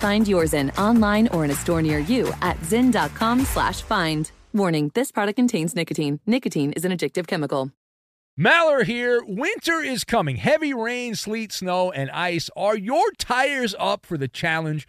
Find yours in online or in a store near you at zyn.com slash find. Warning, this product contains nicotine. Nicotine is an addictive chemical. Maller here. Winter is coming. Heavy rain, sleet, snow, and ice. Are your tires up for the challenge?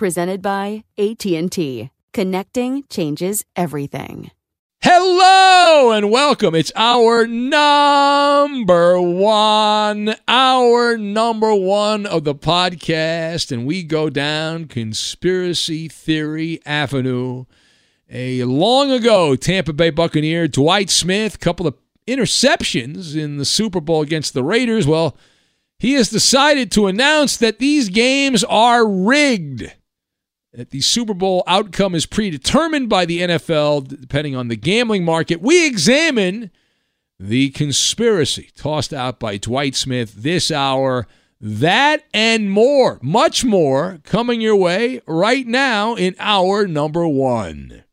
Presented by AT&T. Connecting changes everything. Hello and welcome. It's hour number one, hour number one of the podcast, and we go down Conspiracy Theory Avenue. A long ago Tampa Bay Buccaneer, Dwight Smith, couple of interceptions in the Super Bowl against the Raiders. Well, he has decided to announce that these games are rigged that the Super Bowl outcome is predetermined by the NFL, depending on the gambling market. We examine the conspiracy tossed out by Dwight Smith this hour. That and more, much more, coming your way right now in hour number one.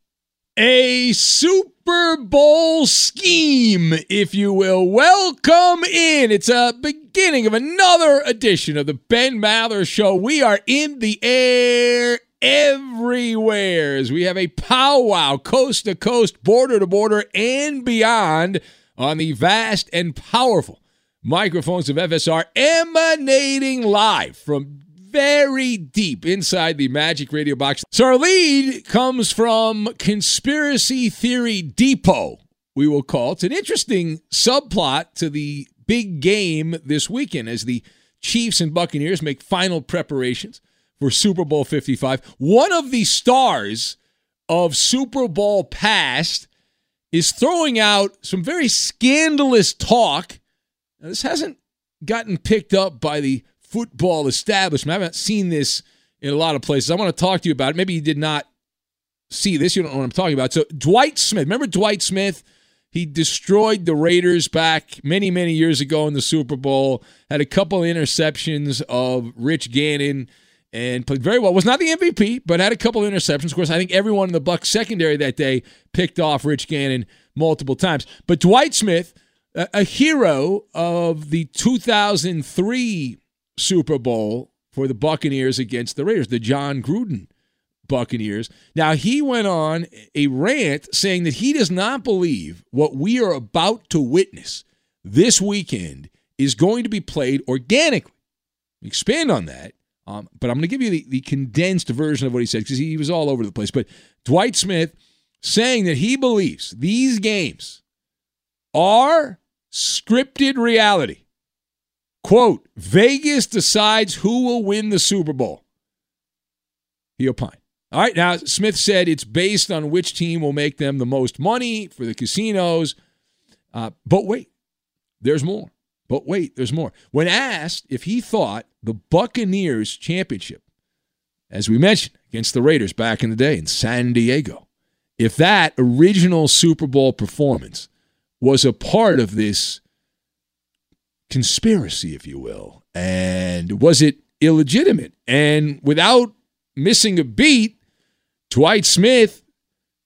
A Super Bowl scheme, if you will. Welcome in. It's a beginning of another edition of the Ben Maller Show. We are in the air everywhere as we have a powwow coast to coast, border to border, and beyond on the vast and powerful microphones of FSR emanating live from very deep inside the Magic Radio box. So our lead comes from Conspiracy Theory Depot, we will call. It's an interesting subplot to the big game this weekend as the Chiefs and Buccaneers make final preparations for Super Bowl 55. One of the stars of Super Bowl past is throwing out some very scandalous talk. Now, this hasn't gotten picked up by the football establishment. I haven't seen this in a lot of places. I want to talk to you about it. Maybe you did not see this. You don't know what I'm talking about. So, Dwight Smith, remember Dwight Smith? He destroyed the Raiders back many, many years ago in the Super Bowl, had a couple interceptions of Rich Gannon and played very well. Was not the MVP, but had a couple of interceptions. Of course, I think everyone in the Bucs secondary that day picked off Rich Gannon multiple times. But Dwight Smith, a hero of the 2003 Super Bowl for the Buccaneers against the Raiders, the Jon Gruden Buccaneers. Now, he went on a rant saying that he does not believe what we are about to witness this weekend is going to be played organically. Expand on that. Um, but I'm going to give you the, the condensed version of what he said because he was all over the place. But Dwight Smith saying that he believes these games are scripted reality. Quote, Vegas decides who will win the Super Bowl. He opined. All right, now Smith said it's based on which team will make them the most money for the casinos. Uh, but wait, there's more. But wait, there's more. When asked if he thought the Buccaneers championship, as we mentioned, against the Raiders back in the day in San Diego, if that original Super Bowl performance was a part of this conspiracy, if you will, and was it illegitimate? And without missing a beat, Dwight Smith,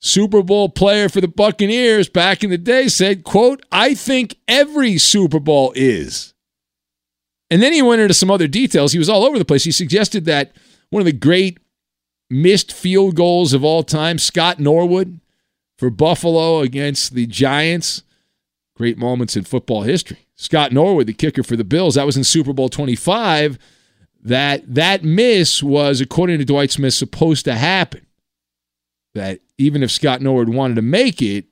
Super Bowl player for the Buccaneers back in the day, said, quote, I think every Super Bowl is. And then he went into some other details. He was all over the place. He suggested that one of the great missed field goals of all time, Scott Norwood for Buffalo against the Giants. Great moments in football history. Scott Norwood, the kicker for the Bills, that was in Super Bowl 25. That that miss was, according to Dwight Smith, supposed to happen that even if Scott Norwood wanted to make it,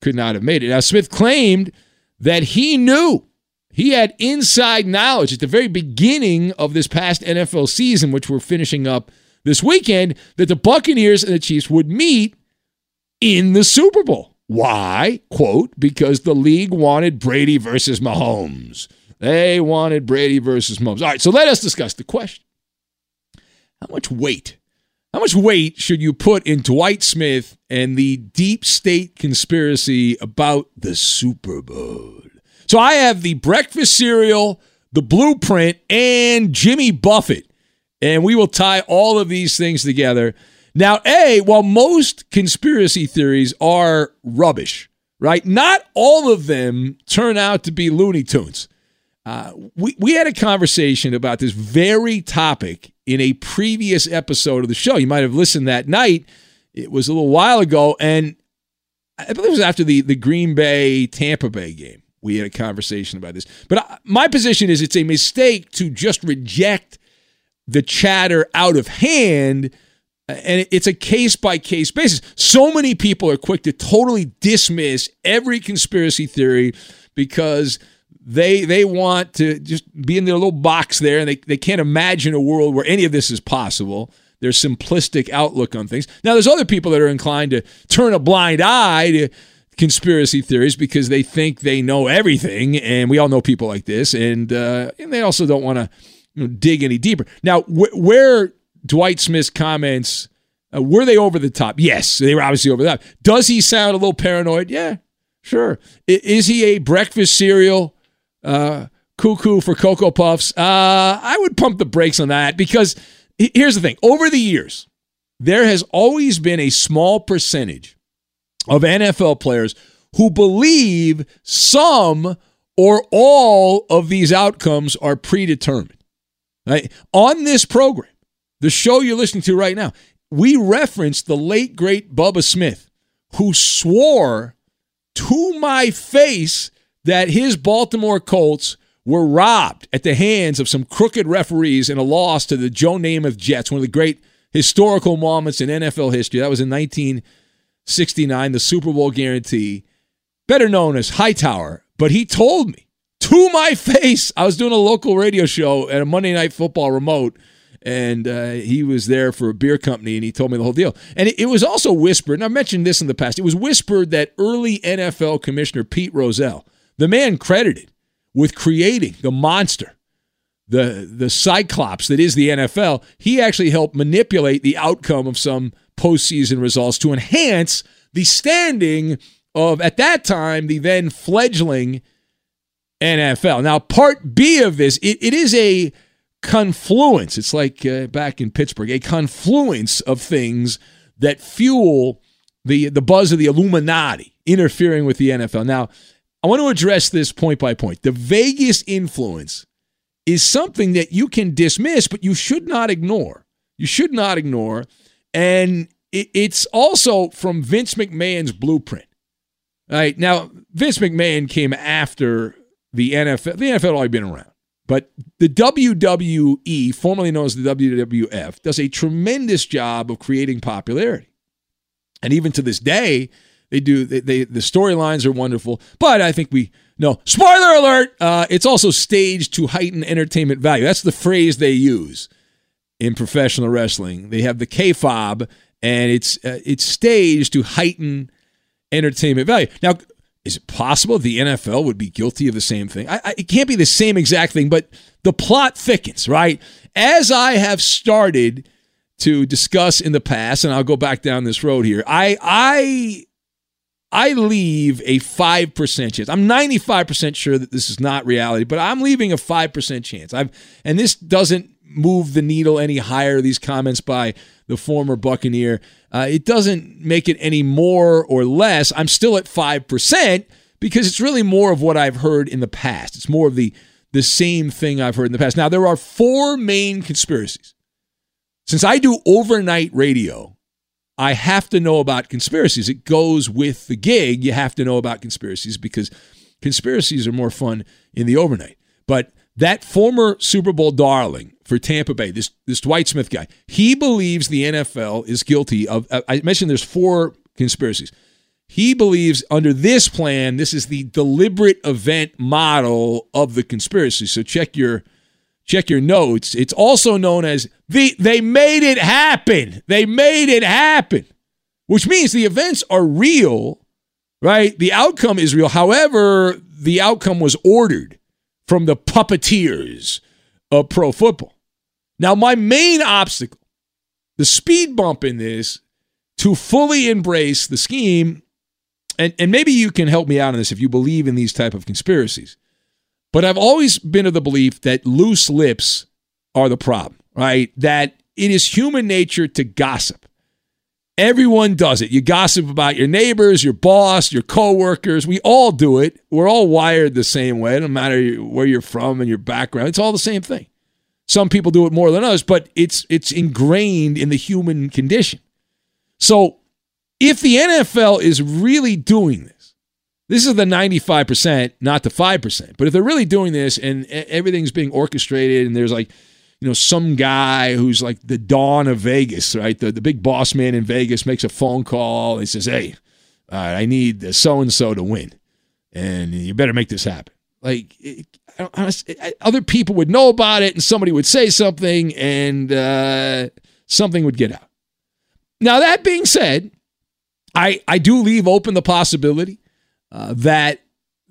could not have made it. Now, Smith claimed that he knew, he had inside knowledge at the very beginning of this past NFL season, which we're finishing up this weekend, that the Buccaneers and the Chiefs would meet in the Super Bowl. Why? Quote, because the league wanted Brady versus Mahomes. They wanted Brady versus Mahomes. All right, so let us discuss the question. How much weight how much weight should you put in Dwight Smith and the deep state conspiracy about the Super Bowl? So I have the breakfast cereal, the blueprint, and Jimmy Buffett. And we will tie all of these things together. Now, A, while most conspiracy theories are rubbish, right? Not all of them turn out to be Looney Tunes. Uh, we, we had a conversation about this very topic in a previous episode of the show. You might have listened that night. It was a little while ago, and I believe it was after the, the Green Bay Tampa Bay game. We had a conversation about this. But I, my position is it's a mistake to just reject the chatter out of hand. And it's a case by case basis. So many people are quick to totally dismiss every conspiracy theory because they they want to just be in their little box there and they, they can't imagine a world where any of this is possible. Their simplistic outlook on things. Now there's other people that are inclined to turn a blind eye to conspiracy theories because they think they know everything and we all know people like this and uh, and they also don't want to you know, dig any deeper. Now wh- where dwight smith's comments uh, were they over the top? Yes they were obviously over the top. Does he sound a little paranoid? Yeah sure. Is he a breakfast cereal uh, cuckoo for Cocoa Puffs. Uh, I would pump the brakes on that because here's the thing over the years, there has always been a small percentage of NFL players who believe some or all of these outcomes are predetermined. Right? On this program, the show you're listening to right now, we referenced the late, great Bubba Smith, who swore to my face that his Baltimore Colts were robbed at the hands of some crooked referees in a loss to the Joe Namath Jets, one of the great historical moments in NFL history. That was in 1969, the Super Bowl guarantee, better known as Hightower. But he told me to my face, I was doing a local radio show at a Monday Night Football remote and uh, he was there for a beer company and he told me the whole deal. And it, it, was also whispered, and I mentioned this in the past, it was whispered that early NFL Commissioner Pete Rozelle the man credited with creating the monster, the, the cyclops that is the NFL, he actually helped manipulate the outcome of some postseason results to enhance the standing of, at that time, the then fledgling NFL. Now, part B of this, it, it is a confluence. It's like uh, back in Pittsburgh, a confluence of things that fuel the the buzz of the Illuminati interfering with the NFL. Now, I want to address this point by point. The Vegas influence is something that you can dismiss, but you should not ignore. You should not ignore. And it's also from Vince McMahon's blueprint. All right. Now, Vince McMahon came after the NFL. The NFL had already been around. But the WWE, formerly known as the WWF, does a tremendous job of creating popularity. And even to this day, they do. They, they the storylines are wonderful, but I think we No, spoiler alert. Uh, it's also staged to heighten entertainment value. That's the phrase they use in professional wrestling. They have the kayfabe, and it's uh, it's staged to heighten entertainment value. Now, is it possible the NFL would be guilty of the same thing? I, I, it can't be the same exact thing, but the plot thickens, right? As I have started to discuss in the past, and I'll go back down this road here. I I I leave a 5% chance. I'm 95% sure that this is not reality, but I'm leaving a 5% chance. I've and this doesn't move the needle any higher these comments by the former Buccaneer. Uh, it doesn't make it any more or less. I'm still at 5% because it's really more of what I've heard in the past. It's more of the the same thing I've heard in the past. Now there are four main conspiracies. Since I do overnight radio, I have to know about conspiracies. It goes with the gig. You have to know about conspiracies because conspiracies are more fun in the overnight. But that former Super Bowl darling for Tampa Bay, this this Dwight Smith guy, he believes the NFL is guilty of. Uh, I mentioned there's four conspiracies. He believes under this plan, this is the deliberate event model of the conspiracy. So check your check your notes. It's also known as the they made it happen. They made it happen, which means the events are real, right? The outcome is real. However, the outcome was ordered from the puppeteers of pro football. Now, my main obstacle, the speed bump in this, to fully embrace the scheme, and, and maybe you can help me out on this if you believe in these type of conspiracies but I've always been of the belief that loose lips are the problem, right? That it is human nature to gossip. Everyone does it. You gossip about your neighbors, your boss, your coworkers. We all do it. We're all wired the same way, no matter where you're from and your background. It's all the same thing. Some people do it more than others, but it's it's ingrained in the human condition. So, if the NFL is really doing this, this is the 95%, not the 5%. But if they're really doing this and everything's being orchestrated and there's like, you know, some guy who's like the dawn of Vegas, right? The, the big boss man in Vegas makes a phone call. He says, hey, I need so and so to win. And you better make this happen. Like, it, other people would know about it and somebody would say something and uh, something would get out. Now, that being said, I, I do leave open the possibility uh, that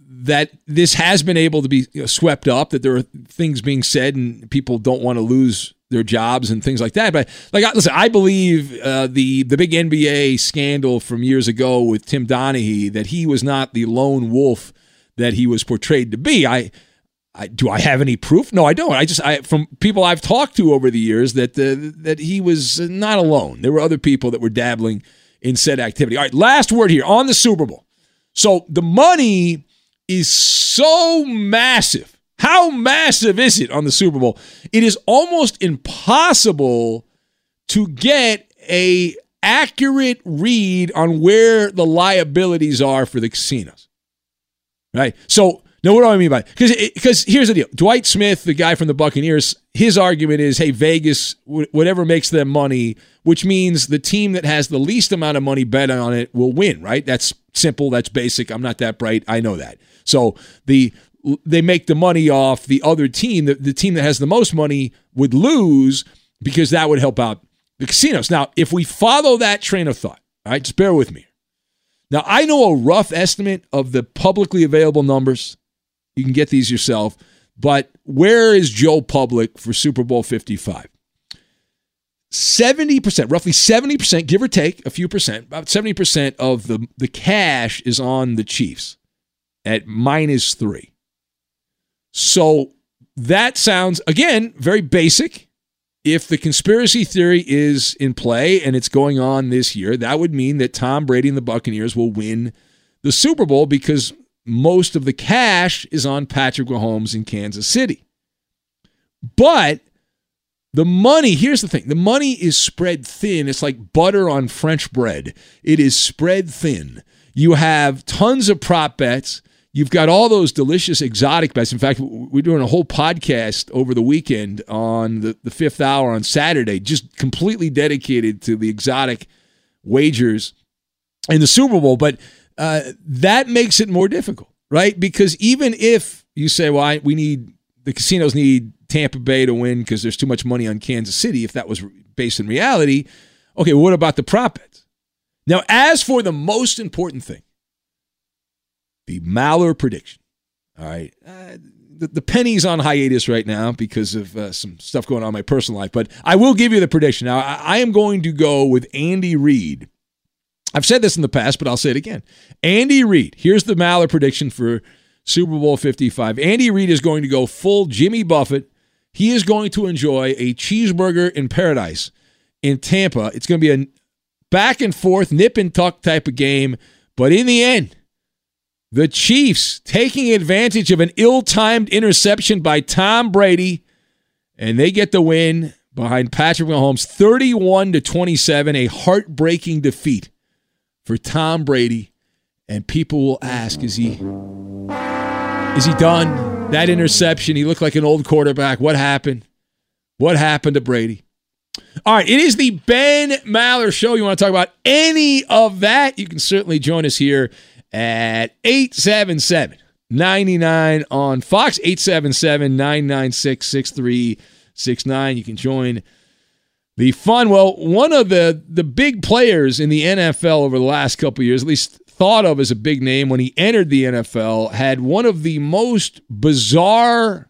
that this has been able to be you know, swept up, that there are things being said and people don't want to lose their jobs and things like that. But like, listen, I believe uh, the the big NBA scandal from years ago with Tim Donaghy that he was not the lone wolf that he was portrayed to be. I. I, do I have any proof? No, I don't. I just I, from people I've talked to over the years that uh, that he was not alone. There were other people that were dabbling in said activity. All right, last word here on the Super Bowl. So the money is so massive. How massive is it on the Super Bowl? It is almost impossible to get a accurate read on where the liabilities are for the casinos. Right? So now, what do I mean by because because here's the deal: Dwight Smith, the guy from the Buccaneers, his argument is, hey, Vegas, whatever makes them money, which means the team that has the least amount of money bet on it will win. Right? That's simple. That's basic. I'm not that bright. I know that. So the they make the money off the other team. The, the team that has the most money would lose because that would help out the casinos. Now, if we follow that train of thought, all right, just bear with me. Now, I know a rough estimate of the publicly available numbers you can get these yourself. But where is Joe Public for Super Bowl 55? 70%, roughly 70%, give or take a few percent, about 70% of the, the cash is on the Chiefs at minus three. So that sounds, again, very basic. If the conspiracy theory is in play and it's going on this year, that would mean that Tom Brady and the Buccaneers will win the Super Bowl because most of the cash is on Patrick Mahomes in Kansas City. But the money, here's the thing the money is spread thin. It's like butter on French bread, it is spread thin. You have tons of prop bets. You've got all those delicious exotic bets. In fact, we're doing a whole podcast over the weekend on the, the fifth hour on Saturday, just completely dedicated to the exotic wagers in the Super Bowl. But uh, that makes it more difficult. right? Because even if you say, well, I, we need the casinos need Tampa Bay to win because there's too much money on Kansas City, if that was based in reality, okay, what about the prop bets? Now, as for the most important thing, the Maller prediction. All right. Uh, the, penny's on hiatus right now because of uh, some stuff going on in my personal life, but I will give you the prediction. Now, I am going to go with Andy Reid. I've said this in the past, but I'll say it again. Andy Reid, here's the Maller prediction for Super Bowl 55. Andy Reid is going to go full Jimmy Buffett. He is going to enjoy a cheeseburger in paradise in Tampa. It's going to be a back and forth, nip and tuck type of game. But in the end, the Chiefs taking advantage of an ill timed interception by Tom Brady, and they get the win behind Patrick Mahomes 31 to 27, a heartbreaking defeat for Tom Brady. And people will ask, is he is he done? That interception, he looked like an old quarterback. What happened? What happened to Brady? All right, it is the Ben Maller Show. You want to talk about any of that? You can certainly join us here at 877 99 on Fox, 877 996 6369. You can join the fun. Well, one of the, the big players in the NFL over the last couple years, at least thought of as a big name when he entered the NFL, had one of the most bizarre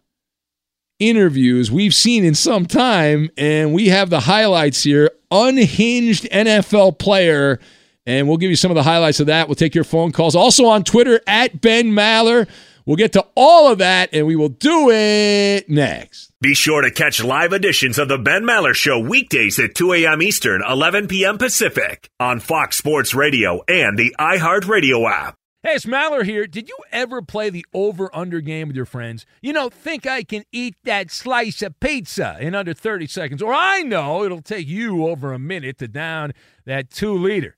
interviews we've seen in some time. And we have the highlights here. Unhinged NFL player. And we'll give you some of the highlights of that. We'll take your phone calls. Also on Twitter at Ben Maller. We'll get to all of that and we will do it next. Be sure to catch live editions of the Ben Maller Show weekdays at 2 a.m. Eastern, 11 p.m. Pacific on Fox Sports Radio and the iHeartRadio app. Hey, it's Maller here. Did you ever play the over under game with your friends? You know, think I can eat that slice of pizza in under 30 seconds, or I know it'll take you over a minute to down that two liter.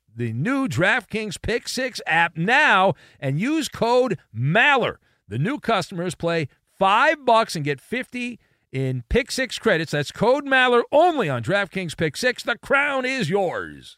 the new DraftKings Pick Six app now and use code MALLER. The new customers play five bucks and get 50 in Pick Six credits. That's code MALLER only on DraftKings Pick Six. The crown is yours.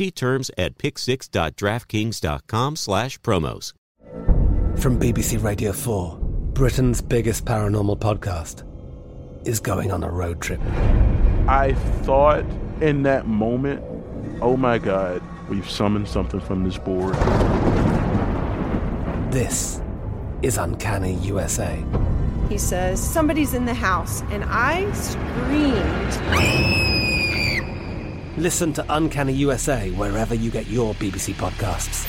See terms at picksix.draftkings.com slash promos. From BBC Radio 4, Britain's biggest paranormal podcast is going on a road trip. I thought in that moment, oh my God, we've summoned something from this board. This is Uncanny USA. He says, Somebody's in the house. And I screamed. Listen to Uncanny USA wherever you get your BBC podcasts.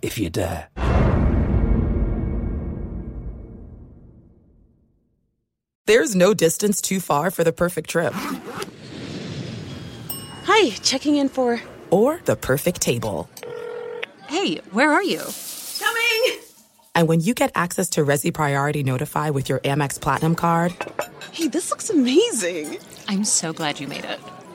If you dare. There's no distance too far for the perfect trip. Hi, checking in for. Or the perfect table. Hey, where are you? Coming! And when you get access to Resy Priority Notify with your Amex Platinum card. Hey, this looks amazing! I'm so glad you made it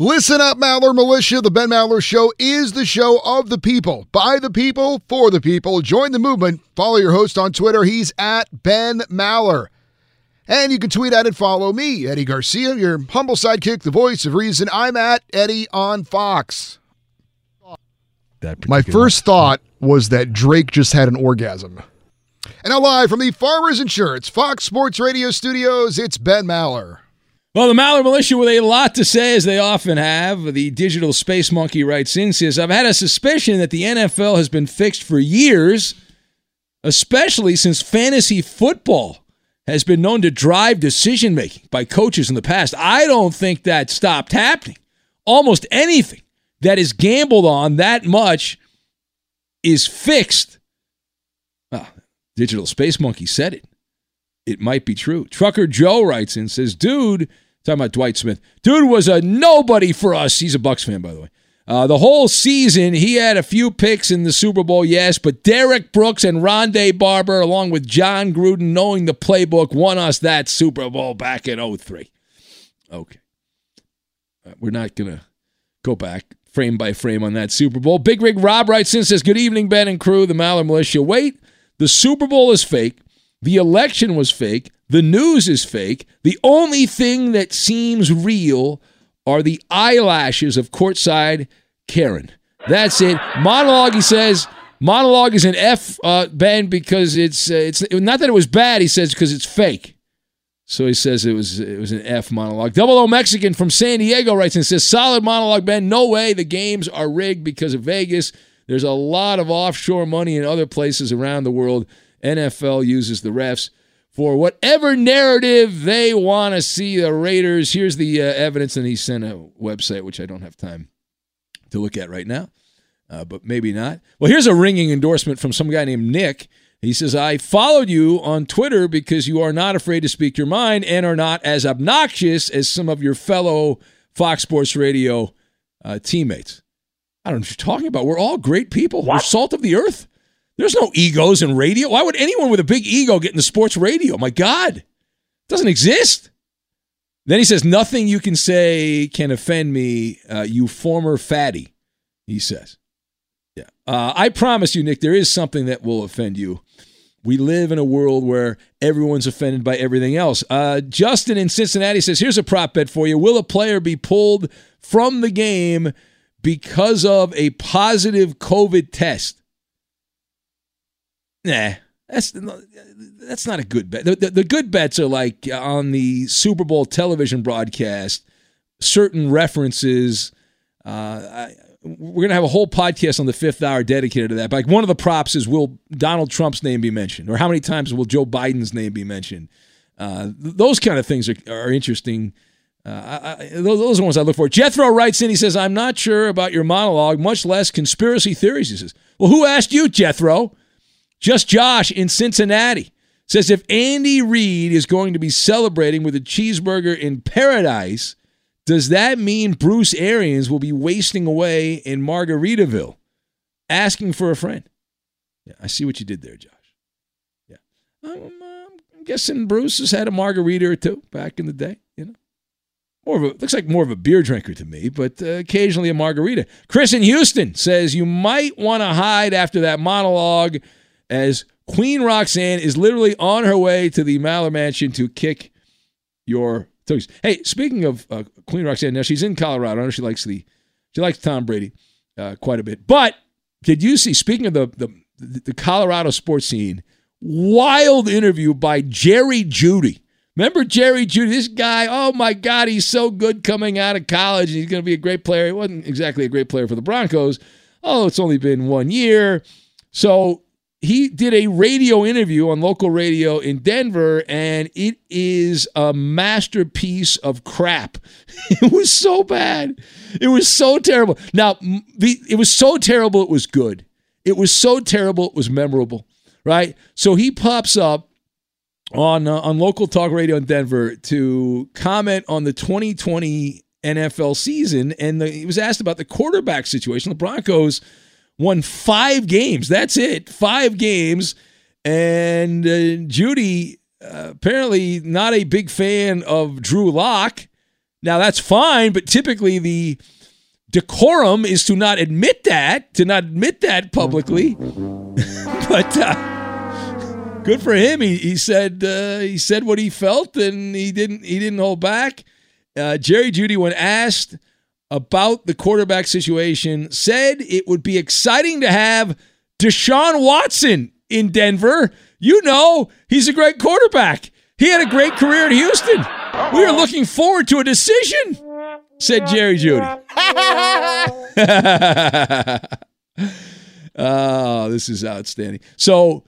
Listen up, Maller Militia. The Ben Maller Show is the show of the people, by the people, for the people. Join the movement. Follow your host on Twitter. He's at Ben Maller. And you can tweet at and follow me, Eddie Garcia, your humble sidekick, the voice of reason. I'm at Eddie on Fox. My first thought was that Drake just had an orgasm. And now, live from the Farmers Insurance Fox Sports Radio studios, it's Ben Maller. Well, the Maller Militia, with a lot to say, as they often have, the digital space monkey writes in, says, I've had a suspicion that the NFL has been fixed for years, especially since fantasy football has been known to drive decision making by coaches in the past. I don't think that stopped happening. Almost anything that is gambled on that much is fixed. Well, Digital Space Monkey said it. It might be true. Trucker Joe writes in says, "Dude, talking about Dwight Smith. Dude was a nobody for us. He's a Bucs fan, by the way. Uh, the whole season, he had a few picks in the Super Bowl, yes, but Derrick Brooks and Rondé Barber, along with Jon Gruden, knowing the playbook, won us that Super Bowl back in 03. Okay. Uh, we're not going to go back frame by frame on that Super Bowl. Big Rig Rob writes in says, Good evening, Ben and crew, the Maller Militia. Wait, the Super Bowl is fake. The election was fake. The news is fake. The only thing that seems real are the eyelashes of courtside Karen. That's it. Monologue, he says. Monologue is an F, uh, Ben, because it's uh, it's not that it was bad. He says because it's fake. So he says it was it was an F monologue. Double O Mexican from San Diego writes and says solid monologue, Ben. No way the games are rigged because of Vegas. There's a lot of offshore money in other places around the world. NFL uses the refs for whatever narrative they want to see the Raiders. Here's the uh, evidence, and he sent a website which I don't have time to look at right now, uh, but maybe not. Well, here's a ringing endorsement from some guy named Nick. He says, I followed you on Twitter because you are not afraid to speak your mind and are not as obnoxious as some of your fellow Fox Sports Radio uh, teammates. I don't know what you're talking about. We're all great people. What? We're salt of the earth. There's no egos in radio. Why would anyone with a big ego get into sports radio? My God, it doesn't exist. Then he says, Nothing you can say can offend me, uh, you former fatty, he says. Yeah. Uh, I promise you, Nick, there is something that will offend you. We live in a world where everyone's offended by everything else. Uh, Justin in Cincinnati says, Here's a prop bet for you. Will a player be pulled from the game because of a positive COVID test? Nah, that's that's not a good bet. The, the, the, good bets are like on the Super Bowl television broadcast, certain references. Uh, I, we're gonna have a whole podcast on the fifth hour dedicated to that. But like one of the props is will Donald Trump's name be mentioned, or how many times will Joe Biden's name be mentioned? Uh, those kind of things are, are interesting. Uh, I, those are ones I look for. Jethro writes in. He says, "I'm not sure about your monologue, much less conspiracy theories." He says, "Well, who asked you, Jethro?" Just Josh in Cincinnati says if Andy Reid is going to be celebrating with a cheeseburger in paradise, does that mean Bruce Arians will be wasting away in Margaritaville, asking for a friend? Yeah, I see what you did there, Josh. Yeah, I'm, I'm guessing Bruce has had a margarita or two back in the day. You know, more of a looks like more of a beer drinker to me, but uh, occasionally a margarita. Chris in Houston says you might want to hide after that monologue as Queen Roxanne is literally on her way to the Maller Mansion to kick your toes. Hey, speaking of uh, Queen Roxanne, now she's in Colorado. I know she likes the she likes Tom Brady uh, quite a bit. But did you see? Speaking of the the the Colorado sports scene, wild interview by Jerry Jeudy. Remember Jerry Jeudy? This guy, oh my God, he's so good coming out of college. He's going to be a great player. He wasn't exactly a great player for the Broncos. Oh, it's only been one year. So he did a radio interview on local radio in Denver, and it is a masterpiece of crap. It was so bad. It was so terrible. Now, the, it was so terrible, it was good. It was so terrible, it was memorable, right? So he pops up on uh, on local talk radio in Denver to comment on the 2020 NFL season, and the, he was asked about the quarterback situation. The Broncos won five games. That's it, five games. And uh, Jeudy uh, apparently not a big fan of Drew Lock. Now that's fine, but typically the decorum is to not admit that, to not admit that publicly. but uh, good for him. He, he said uh, he said what he felt, and he didn't he didn't hold back. Uh, Jerry Jeudy, when asked about the quarterback situation, said it would be exciting to have Deshaun Watson in Denver. You know, he's a great quarterback. He had a great career at Houston. We are looking forward to a decision, said Jerry Jeudy. oh, this is outstanding. So,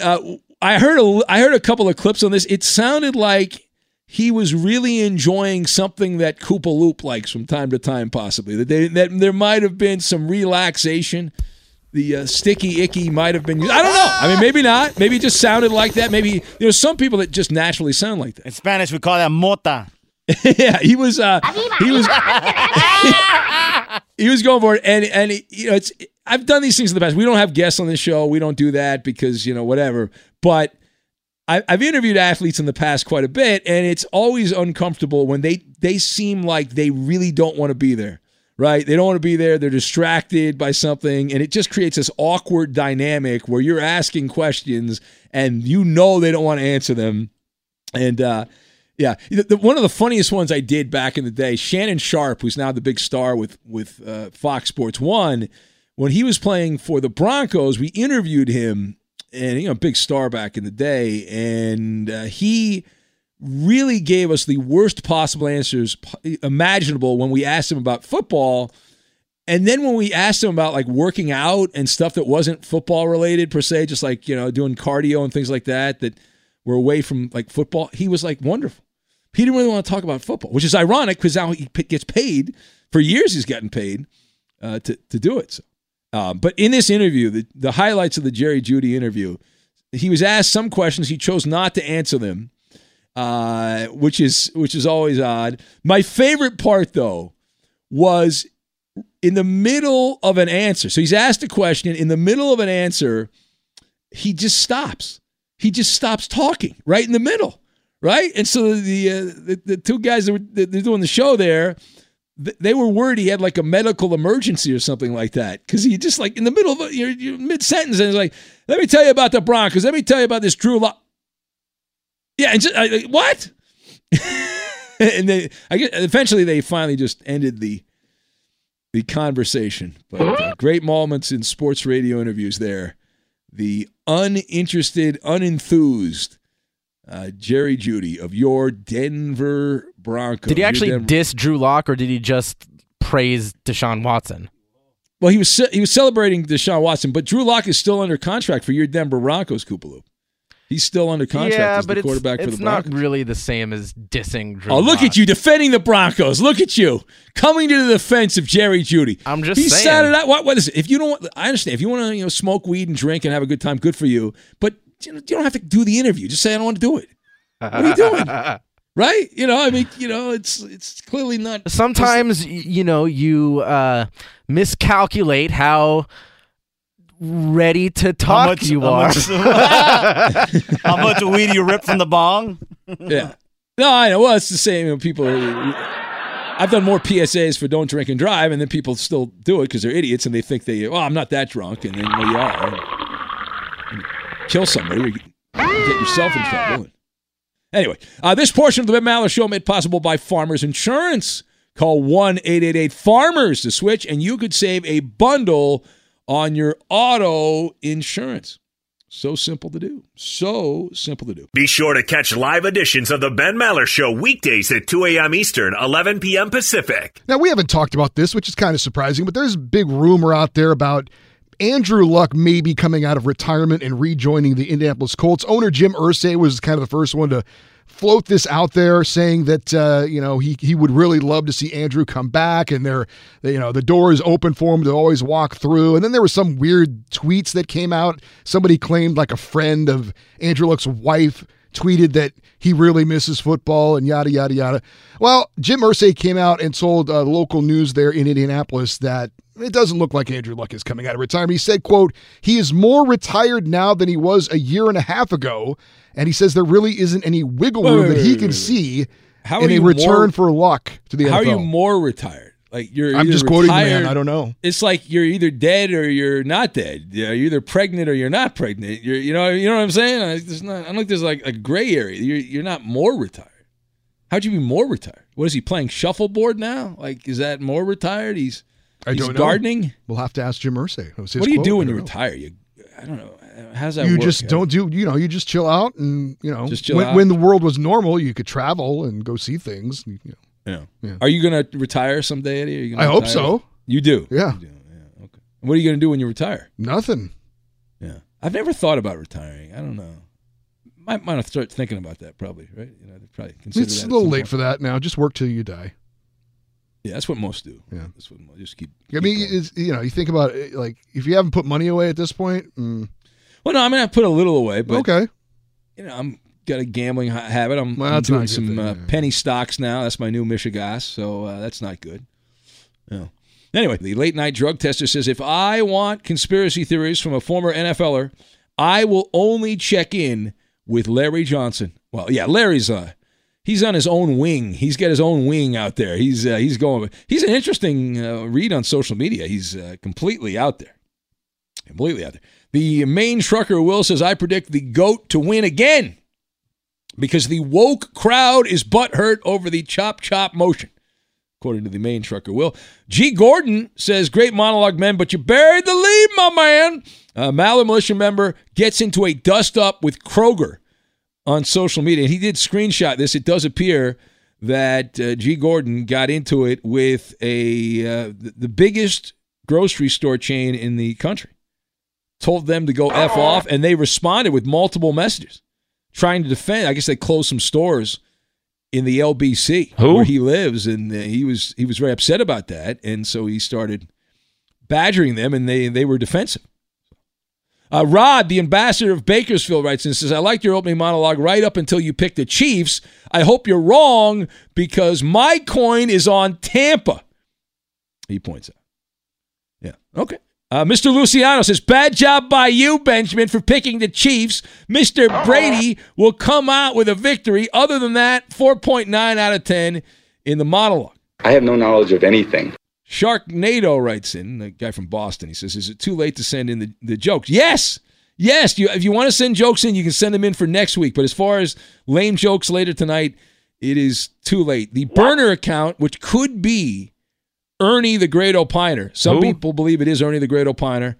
uh, I heard a, I heard a couple of clips on this. It sounded like he was really enjoying something that Koopa Loop likes from time to time, possibly. That, they, that there might have been some relaxation. The uh, sticky icky might have been. I don't know. I mean, maybe not. Maybe it just sounded like that. Maybe there's some people that just naturally sound like that. In Spanish, we call that mota. yeah, he was. Uh, he was. he was going for it, and and you know, it's. I've done these things in the past. We don't have guests on this show. We don't do that because you know whatever. But I, have interviewed athletes in the past quite a bit, and it's always uncomfortable when they they seem like they really don't want to be there. Right? They don't want to be there. They're distracted by something, and it just creates this awkward dynamic where you're asking questions and you know they don't want to answer them. And uh, yeah, the, one of the funniest ones I did back in the day, Shannon Sharpe, who's now the big star with with uh, Fox Sports One, when he was playing for the Broncos, we interviewed him and you know, big star back in the day, and uh, he really gave us the worst possible answers imaginable when we asked him about football. And then when we asked him about like working out and stuff that wasn't football related per se, just like, you know, doing cardio and things like that, that were away from like football, he was like wonderful. He didn't really want to talk about football, which is ironic because now he gets paid. For years, he's gotten paid uh, to, to do it. So um, but in this interview, the, the highlights of the Jerry Jeudy interview, he was asked some questions. He chose not to answer them, uh, which is which is always odd. My favorite part, though, was in the middle of an answer. So he's asked a question. In the middle of an answer, he just stops. He just stops talking right in the middle, right? And so the uh, the, the, two guys that were they're doing the show there they were worried he had like a medical emergency or something like that because he just like in the middle of your, mid sentence and he's like, "Let me tell you about the Broncos. Let me tell you about this Drew Lock." Yeah, and just, I, what? and they, I guess, eventually they finally just ended the the conversation. But uh, great moments in sports radio interviews there. The uninterested, unenthused uh, Jerry Jeudy of your Denver Broncos. Did he actually diss Drew Lock or did he just praise Deshaun Watson? Well, he was he was celebrating Deshaun Watson, but Drew Lock is still under contract for your Denver Broncos, Koopaloop. He's still under contract yeah, as but the quarterback it's, for it's the Broncos. not really the same as dissing Drew. Oh, look Lock. at you defending the Broncos. Look at you coming to the defense of Jerry Judy. I'm just he saying. sat it out. What, what is it? If you don't want, I understand. If you want to, you know, smoke weed and drink and have a good time, good for you. But you, know, you don't have to do the interview. Just say I don't want to do it. What are you doing? right? You know, I mean, you know, it's it's clearly not. Sometimes you know you uh, miscalculate how ready to talk much- you how are. much- How much weed you rip from the bong? yeah. No, I know. Well, it's the same. You know, people. I've done more PSAs for don't drink and drive, and then people still do it because they're idiots and they think they, oh, I'm not that drunk, and then well, you are. And kill somebody, or you get yourself in trouble. Anyway, uh, this portion of the Ben Maller Show made possible by Farmers Insurance. Call 1 888 Farmers to switch, and you could save a bundle on your auto insurance. So simple to do. So simple to do. Be sure to catch live editions of the Ben Maller Show weekdays at 2 a.m. Eastern, 11 p.m. Pacific. Now, we haven't talked about this, which is kind of surprising, but there's a big rumor out there about Andrew Luck may be coming out of retirement and rejoining the Indianapolis Colts. Owner Jim Irsay was kind of the first one to float this out there, saying that uh, you know he he would really love to see Andrew come back, and there you know the door is open for him to always walk through. And then there was some weird tweets that came out. Somebody claimed like a friend of Andrew Luck's wife tweeted that he really misses football and yada yada yada. Well, Jim Irsay came out and told uh, local news there in Indianapolis that it doesn't look like Andrew Luck is coming out of retirement. He said, quote, he is more retired now than he was a year and a half ago. And he says there really isn't any wiggle room that he can see How in a return more- for Luck to the NFL. How are you more retired? Like you're. I'm just quoting the man. I don't know. It's like you're either dead or you're not dead. Yeah, You're either pregnant or you're not pregnant. You're, you know, you know what I'm saying? I, there's not, I don't think there's like a gray area. You're, you're not more retired. How'd you be more retired? What is he playing shuffleboard now? Like, is that more retired? He's, I he's don't know. gardening. We'll have to ask Jim Irsay. It was his What do you do when you know. retire? You, I don't know. How's that you work? just don't do you know you just chill out and you know Just chill when, out? when the world was normal you could travel and go see things you know. Yeah. Yeah. Are you going to retire someday, Eddie? Are you gonna I hope retire? so. You do. Yeah. Okay. What are you going to do when you retire? Nothing. Yeah. I've never thought about retiring. I don't know. Might might have to start thinking about that probably, right? You know, probably consider It's a little late point. for that now. Just work till you die. Yeah, that's what most do. Yeah. That's what most, just keep. I mean, it's, you know, you think about it, like if you haven't put money away at this point. Mm, Well, no, I mean I put a little away, but okay. you know, I'm got a gambling ha- habit. I'm, Well, I'm doing some thing, uh, yeah. penny stocks now. That's my new Michigas, so uh, that's not good. Yeah. Anyway, the late night drug tester says if I want conspiracy theories from a former NFLer, I will only check in with Larry Johnson. Well, yeah, Larry's uh he's on his own wing. He's got his own wing out there. He's uh, he's going. He's an interesting uh, read on social media. He's uh, completely out there, completely out there. The main trucker Will says I predict the goat to win again because the woke crowd is butthurt over the chop chop motion. According to the main trucker, Will. G. Gordon says, Great monologue, men, but you buried the lead, my man. A Maller Militia member gets into a dust up with Kroger on social media. And he did screenshot this. It does appear that uh, G. Gordon got into it with a uh, the biggest grocery store chain in the country. Told them to go F off, and they responded with multiple messages trying to defend. I guess they closed some stores in the LBC Who? where he lives, and uh, he was he was very upset about that, and so he started badgering them, and they they were defensive. Uh, Rod, the ambassador of Bakersfield, writes and says, I liked your opening monologue right up until you picked the Chiefs. I hope you're wrong because my coin is on Tampa. He points out. Yeah. Okay. Uh, Mr. Luciano says, bad job by you, Benjamin, for picking the Chiefs. Mr. Brady will come out with a victory. Other than that, 4.9 out of 10 in the monologue. I have no knowledge of anything. Sharknado writes in, the guy from Boston. He says, Is it too late to send in the, the jokes? Yes. Yes. You, if you want to send jokes in, you can send them in for next week. But as far as lame jokes later tonight, it is too late. The burner account, which could be Ernie the Great Opiner. Some Who? people believe it is Ernie the Great Opiner,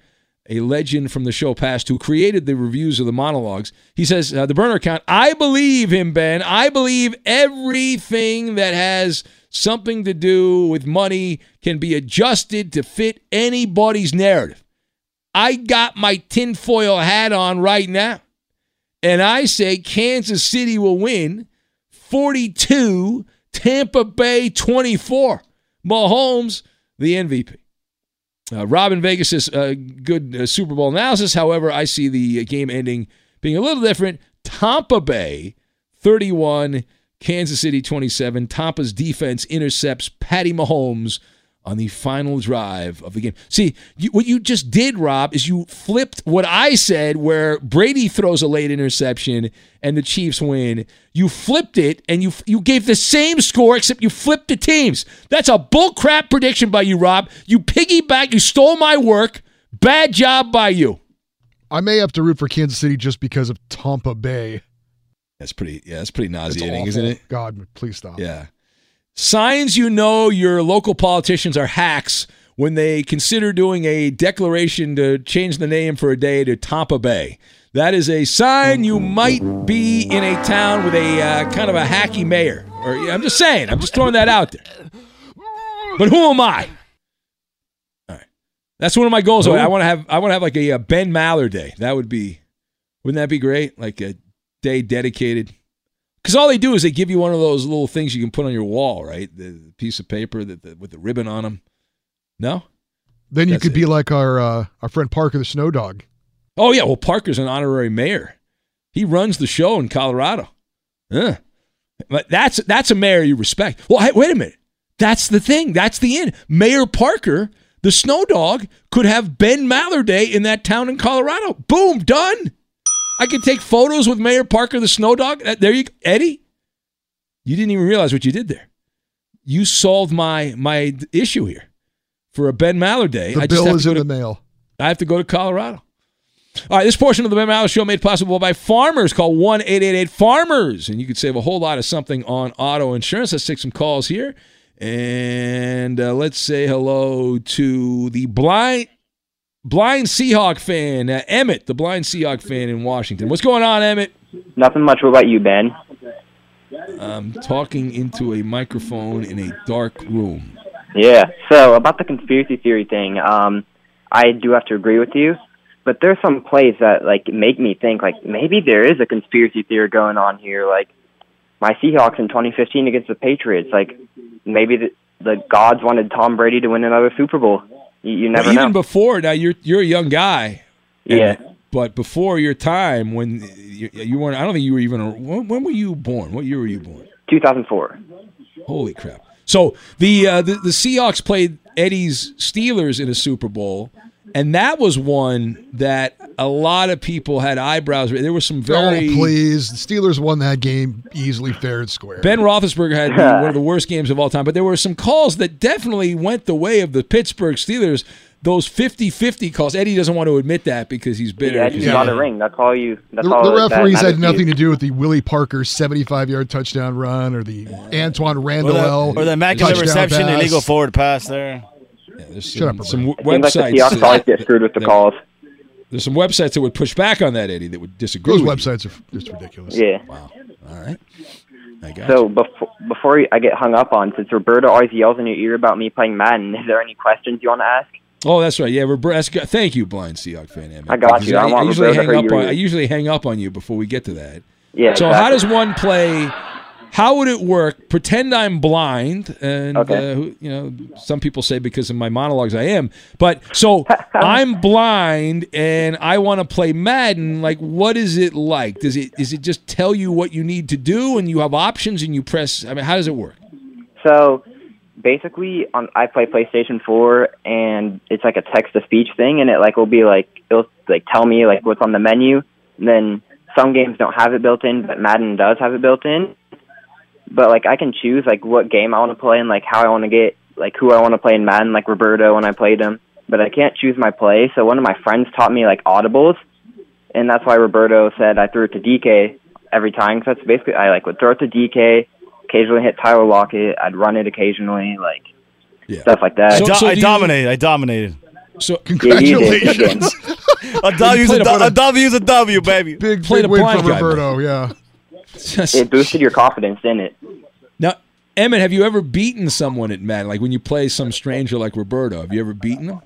a legend from the show past who created the reviews of the monologues. He says, uh, The burner account, I believe him, Ben. I believe everything that has something to do with money can be adjusted to fit anybody's narrative. I got my tinfoil hat on right now. And I say Kansas City will win 42, Tampa Bay 24. Mahomes, the MVP. Uh, Robin Vegas says uh, good uh, Super Bowl analysis. However, I see the game ending being a little different. Tampa Bay 31, Kansas City 27. Tampa's defense intercepts Patty Mahomes on the final drive of the game. See, you, what you just did, Rob, is you flipped what I said, where Brady throws a late interception and the Chiefs win. You flipped it and you you gave the same score, except you flipped the teams. That's a bullcrap prediction by you, Rob. You piggyback. You stole my work. Bad job by you. I may have to root for Kansas City just because of Tampa Bay. That's pretty. Yeah, that's pretty nauseating, isn't it? God, please stop. Yeah. Signs you know your local politicians are hacks when they consider doing a declaration to change the name for a day to Tampa Bay. That is a sign you might be in a town with a uh, kind of a hacky mayor. Or I'm just saying. I'm just throwing that out there. But who am I? All right. That's one of my goals. I want to have. I want to have like a, uh Ben Maller day. That would be. Wouldn't that be great? Like a day dedicated. Because all they do is they give you one of those little things you can put on your wall, right? The, the piece of paper that the, with the ribbon on them. No. Then you That's could it. be like our uh, our friend Parker the Snow Dog. Oh yeah, well Parker's an honorary mayor. He runs the show in Colorado. Yeah. But that's that's a mayor you respect. Well, hey, wait a minute. That's the thing. That's the end. Mayor Parker, the snow dog, could have Ben Maller Day in that town in Colorado. Boom, done. I could take photos with Mayor Parker, the snow dog. Uh, There you go. Eddie. You didn't even realize what you did there. You solved my my issue here. For a Ben Maller Day, The I bill is to in go the to, mail. I have to go to Colorado. All right, this portion of the Ben Maller Show made possible by farmers. Call one eight eight eight Farmers, and you could save a whole lot of something on auto insurance. Let's take some calls here. And uh, let's say hello to the blind blind Seahawk fan, uh, Emmett, the blind Seahawk fan in Washington. What's going on, Emmett? Nothing much. What about you, Ben? I'm talking into a microphone in a dark room. Yeah. So about the conspiracy theory thing, um, I do have to agree with you. But there's some plays that like make me think like maybe there is a conspiracy theory going on here. Like my Seahawks in 2015 against the Patriots. Like maybe the, the gods wanted Tom Brady to win another Super Bowl. You, you never But even know. before now, you're you're a young guy. Yeah. But before your time, when you, you weren't, I don't think you were even. A, when, when were you born? What year were you born? 2004. Holy crap! So the uh, the, the Seahawks played Eddie's Steelers in a Super Bowl, and that was one that a lot of people had eyebrows. There were some oh, very oh, please. The Steelers won that game easily, fair and square. Ben Roethlisberger had one of the worst games of all time, but there were some calls that definitely went the way of the Pittsburgh Steelers. Those 50-50 calls. Eddie doesn't want to admit that because he's bitter. Yeah, 'cause just he- got a ring. That's all you. That's The, all. the referees had nothing you. to do with the Willie Parker 75 yard touchdown run or the Antoine Or Randall the, or the immaculate touchdown reception, pass. illegal forward pass there. There's Shut some, up, some Roberto. w- Seems like the websites. Seahawks always get screwed with the that- calls. There's some websites that would push back on that, Eddie, that would disagree. Those with you. websites are just ridiculous. Yeah. Wow. All right. I got So before before I get hung up on, since Roberto always yells in your ear about me playing Madden, is there any questions you want to ask? Oh, that's right. Yeah, Robert, that's good. thank you, blind Seahawk fan. Emmett, I got because you. I want usually Roberto hang up on. you. I usually hang up on you before we get to that. Yeah. So how does one play? How would it work? Pretend I'm blind, and Okay. uh, you know, some people say because of my monologues I am. But so I'm blind, and I want to play Madden. Like, what is it like? Does it is it just tell you what you need to do, and you have options, and you press? I mean, how does it work? So basically, on I play PlayStation 4, and it's like a text to speech thing, and it like will be like it'll like tell me like what's on the menu. And then some games don't have it built in, but Madden does have it built in. But like I can choose like what game I want to play and like how I want to get like who I want to play in Madden, like Roberto when I played him. But I can't choose my play. So one of my friends taught me like audibles, and that's why Roberto said I threw it to DK every time. Because that's basically I like would throw it to DK, occasionally hit Tyler Lockett. I'd run it occasionally, like yeah. stuff like that. I, do- I dominated. I dominated. So Congratulations. a W is a, du- a W is a W, baby. Big, Played big a win blind for guy, Roberto, yeah. it boosted your confidence, didn't it? Now, Emmett, have you ever beaten someone at Madden? Like when you play some stranger like Roberto, have you ever beaten them?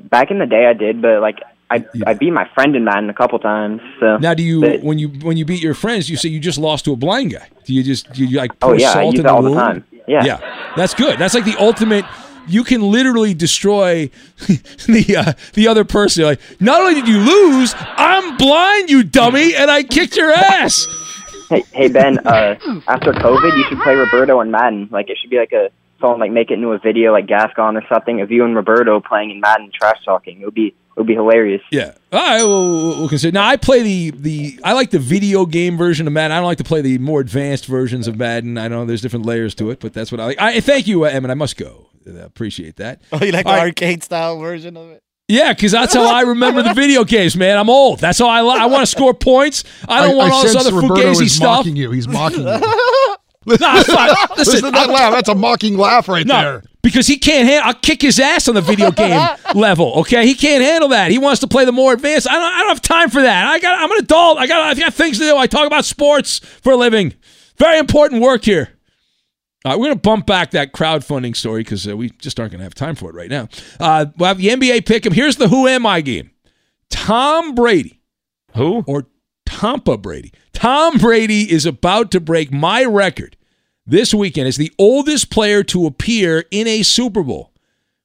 Back in the day, I did, but like I I beat my friend in Madden a couple times. So Now, do you but- when you when you beat your friends, you say you just lost to a blind guy? Do you just do you like Oh, pour yeah, I salt in the all the wound? time. Yeah. yeah, that's good. That's like the ultimate. You can literally destroy the uh, the other person. Like, not only did you lose, I'm blind, you dummy, and I kicked your ass. Hey, hey Ben. Uh, after COVID, you should play Roberto and Madden. Like it should be like a someone like make it into a video like Gascon or something of you and Roberto playing in Madden trash talking. It would be it would be hilarious. Yeah. All right, we'll, we'll- we'll consider. Now, I play the the I like the video game version of Madden. I don't like to play the more advanced versions of Madden. I know there's different layers to it, but that's what I like. I thank you, uh, Emmett. I must go. I appreciate that. Oh, you like All the right. arcade style version of it? Yeah, because that's how I remember the video games, man. I'm old. That's how I. Li- I want to score points. I don't want all this other Roberto fugazi is stuff. mocking you. He's mocking you. No. Listen, Listen, to that laugh. That's a mocking laugh right No, there. because he can't handle. I'll kick his ass on the video game level. Okay, he can't handle that. He wants to play the more advanced. I don't. I don't have time for that. I got. I'm an adult. I got. I've got things to do. I talk about sports for a living. Very important work here. Right, we're going to bump back that crowdfunding story because uh, we just aren't going to have time for it right now. Uh, we'll have the NBA pick'em. Here's the Who Am I game. Tom Brady. Who? Or Tampa Brady. Tom Brady is about to break my record this weekend as the oldest player to appear in a Super Bowl.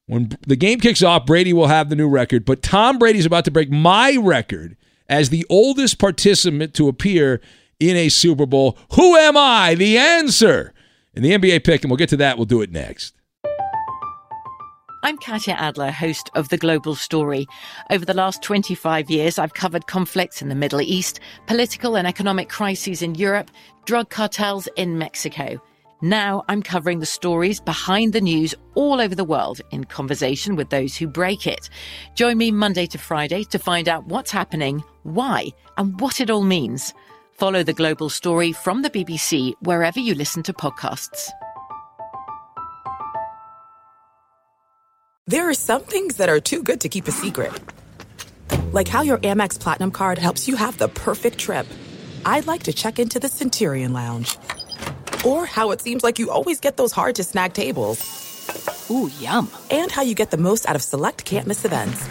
When the game kicks off, Brady will have the new record, but Tom Brady's about to break my record as the oldest participant to appear in a Super Bowl. Who am I? The answer. And the NBA pick, and we'll get to that. We'll do it next. I'm Katya Adler, host of The Global Story. Over the last 25 years, I've covered conflicts in the Middle East, political and economic crises in Europe, drug cartels in Mexico. Now I'm covering the stories behind the news all over the world in conversation with those who break it. Join me Monday to Friday to find out what's happening, why, and what it all means. Follow The Global Story from the BBC wherever you listen to podcasts. There are some things that are too good to keep a secret. Like how your Amex Platinum card helps you have the perfect trip. I'd like to check into the Centurion Lounge. Or how it seems like you always get those hard to snag tables. Ooh, yum. And how you get the most out of select can't miss events.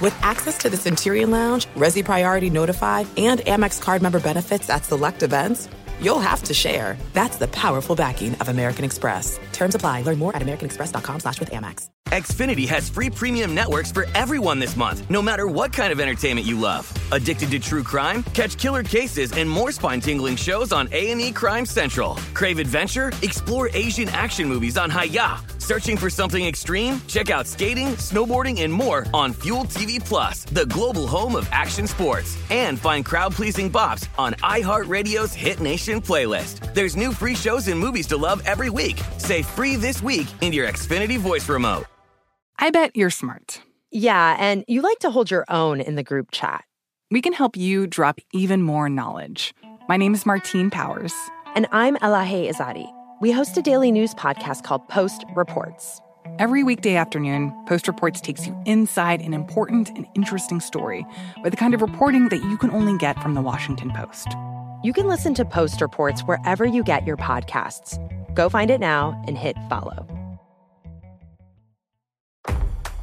With access to the Centurion Lounge, Resy Priority Notify, and Amex card member benefits at select events, you'll have to share. That's the powerful backing of American Express. Terms apply. Learn more at americanexpress.com slash with Amex. Xfinity has free premium networks for everyone this month, no matter what kind of entertainment you love. Addicted to true crime? Catch killer cases and more spine-tingling shows on A&E Crime Central. Crave adventure? Explore Asian action movies on Hi-YAH. Searching for something extreme? Check out skating, snowboarding, and more on Fuel TV Plus, the global home of action sports. And find crowd-pleasing bops on iHeartRadio's Hit Nation playlist. There's new free shows and movies to love every week. Say free this week in your Xfinity voice remote. I bet you're smart. Yeah, and you like to hold your own in the group chat. We can help you drop even more knowledge. My name is Martine Powers. And I'm Elahe Izadi. We host a daily news podcast called Post Reports. Every weekday afternoon, Post Reports takes you inside an important and interesting story with the kind of reporting that you can only get from the Washington Post. You can listen to Post Reports wherever you get your podcasts. Go find it now and hit follow.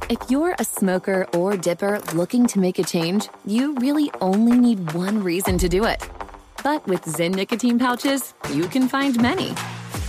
If you're a smoker or dipper looking to make a change, you really only need one reason to do it. But with Zyn nicotine pouches, you can find many.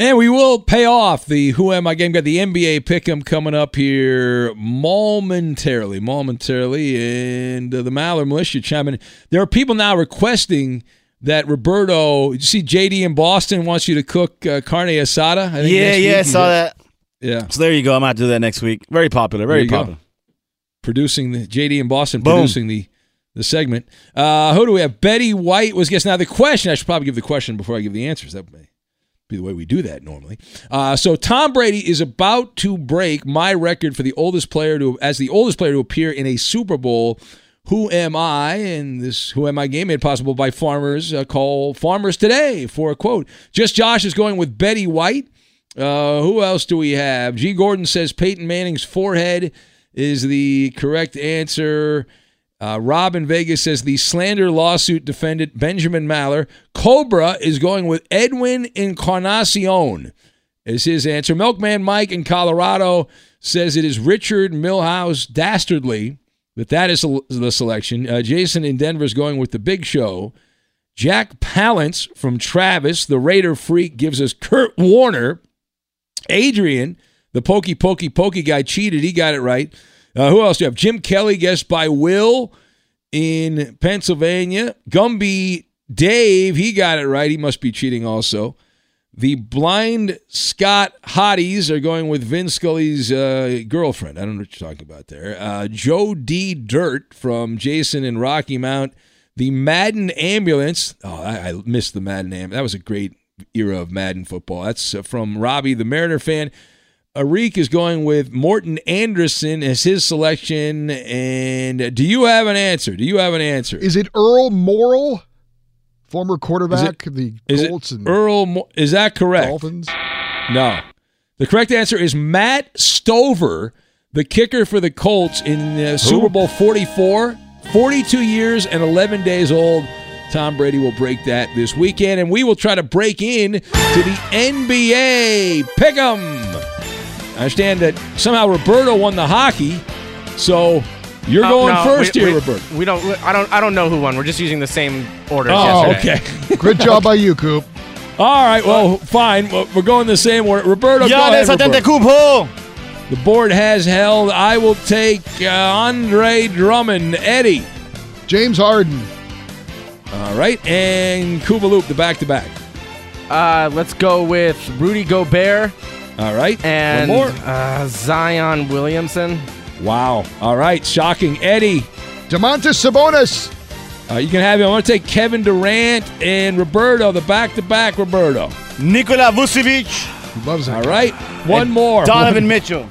And we will pay off the Who Am I game. Got the NBA pick'em coming up here momentarily, momentarily. And uh, the Maller Militia chiming. There are people now requesting that Roberto. You see, JD in Boston wants you to cook uh, carne asada. I think Yeah, yeah, I saw that. Yeah. So there you go. I'm to do that next week. Very popular. Very you go. popular. Producing the JD in Boston, Boom. producing the the segment. Uh, who do we have? Betty White was guest. Now the question. I should probably give the question before I give the answers. That would Be the way we do that normally. Uh, so Tom Brady is about to break my record for the oldest player to as the oldest player to appear in a Super Bowl. Who am I? And this Who Am I game made possible by farmers. Uh, call farmers today for a quote. Just Josh is going with Betty White. Uh, who else do we have? G. Gordon says Peyton Manning's forehead is the correct answer. Uh, Rob in Vegas says the slander lawsuit defendant Benjamin Maller. Cobra is going with Edwin Encarnacion is his answer. Milkman Mike in Colorado says it is Richard Milhouse Dastardly, but that is the selection. Uh, Jason in Denver is going with the big show. Jack Palance from Travis, the Raider freak, gives us Kurt Warner. Adrian, the pokey pokey pokey guy, cheated. He got it right. Uh, who else do you have? Jim Kelly, guessed by Will in Pennsylvania. Gumby Dave, he got it right. He must be cheating also. The blind Scott Hotties are going with Vin Scully's uh, girlfriend. I don't know what you're talking about there. Uh, Joe D. Dirt from Jason and Rocky Mount. The Madden Ambulance. Oh, I, I missed the Madden Ambulance. That was a great era of Madden football. That's uh, from Robbie, the Mariner fan. Arik is going with Morten Andersen as his selection. And do you have an answer? Do you have an answer? Is it Earl Morrall, former quarterback it, of the Colts and Earl? Mo- is that correct? Dolphins. No, the correct answer is Matt Stover, the kicker for the Colts in uh, Super Bowl Forty Four. 42 years and 11 days old. Tom Brady will break that this weekend, and we will try to break in to the NBA. Pick 'em. I understand that somehow Roberto won the hockey, so you're Uh, going no, first we, here, we, Roberto. We don't. I don't. I don't know who won. We're just using the same order. Oh, yesterday. okay. Good job by you, Coop. All right, well, fine. Well, We're going the same order. Roberto, go Giannis ahead, Roberto. Antetokounmpo. The board has held. I will take uh, Andre Drummond. Eddie. James Harden. All right, and Kubaloop, the back-to-back. Uh, let's go with Rudy Gobert. All right, and one more. Uh, Zion Williamson. Wow. All right, shocking. Eddie. Demontis Sabonis. Uh, you can have him. I'm going to take Kevin Durant and Roberto, the back-to-back Roberto. Nikola Vucevic. Loves it. All right, one And more. Donovan One- Mitchell.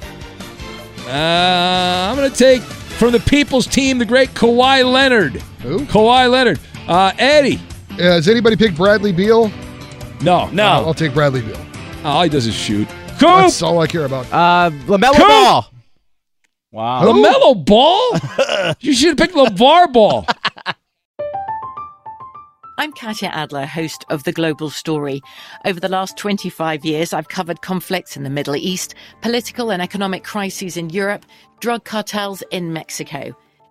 Uh, I'm going to take from the people's team, the great Kawhi Leonard. Who? Kawhi Leonard. Uh, Eddie. Uh, has anybody picked Bradley Beal? No. No. I'll take Bradley Beal. All he does is shoot. Coop. That's all I care about. Uh, LaMelo Coop! Ball. Wow. LaMelo Ball? you should have picked LeVar Ball. I'm Katya Adler, host of The Global Story. Over the last 25 years, I've covered conflicts in the Middle East, political and economic crises in Europe, drug cartels in Mexico.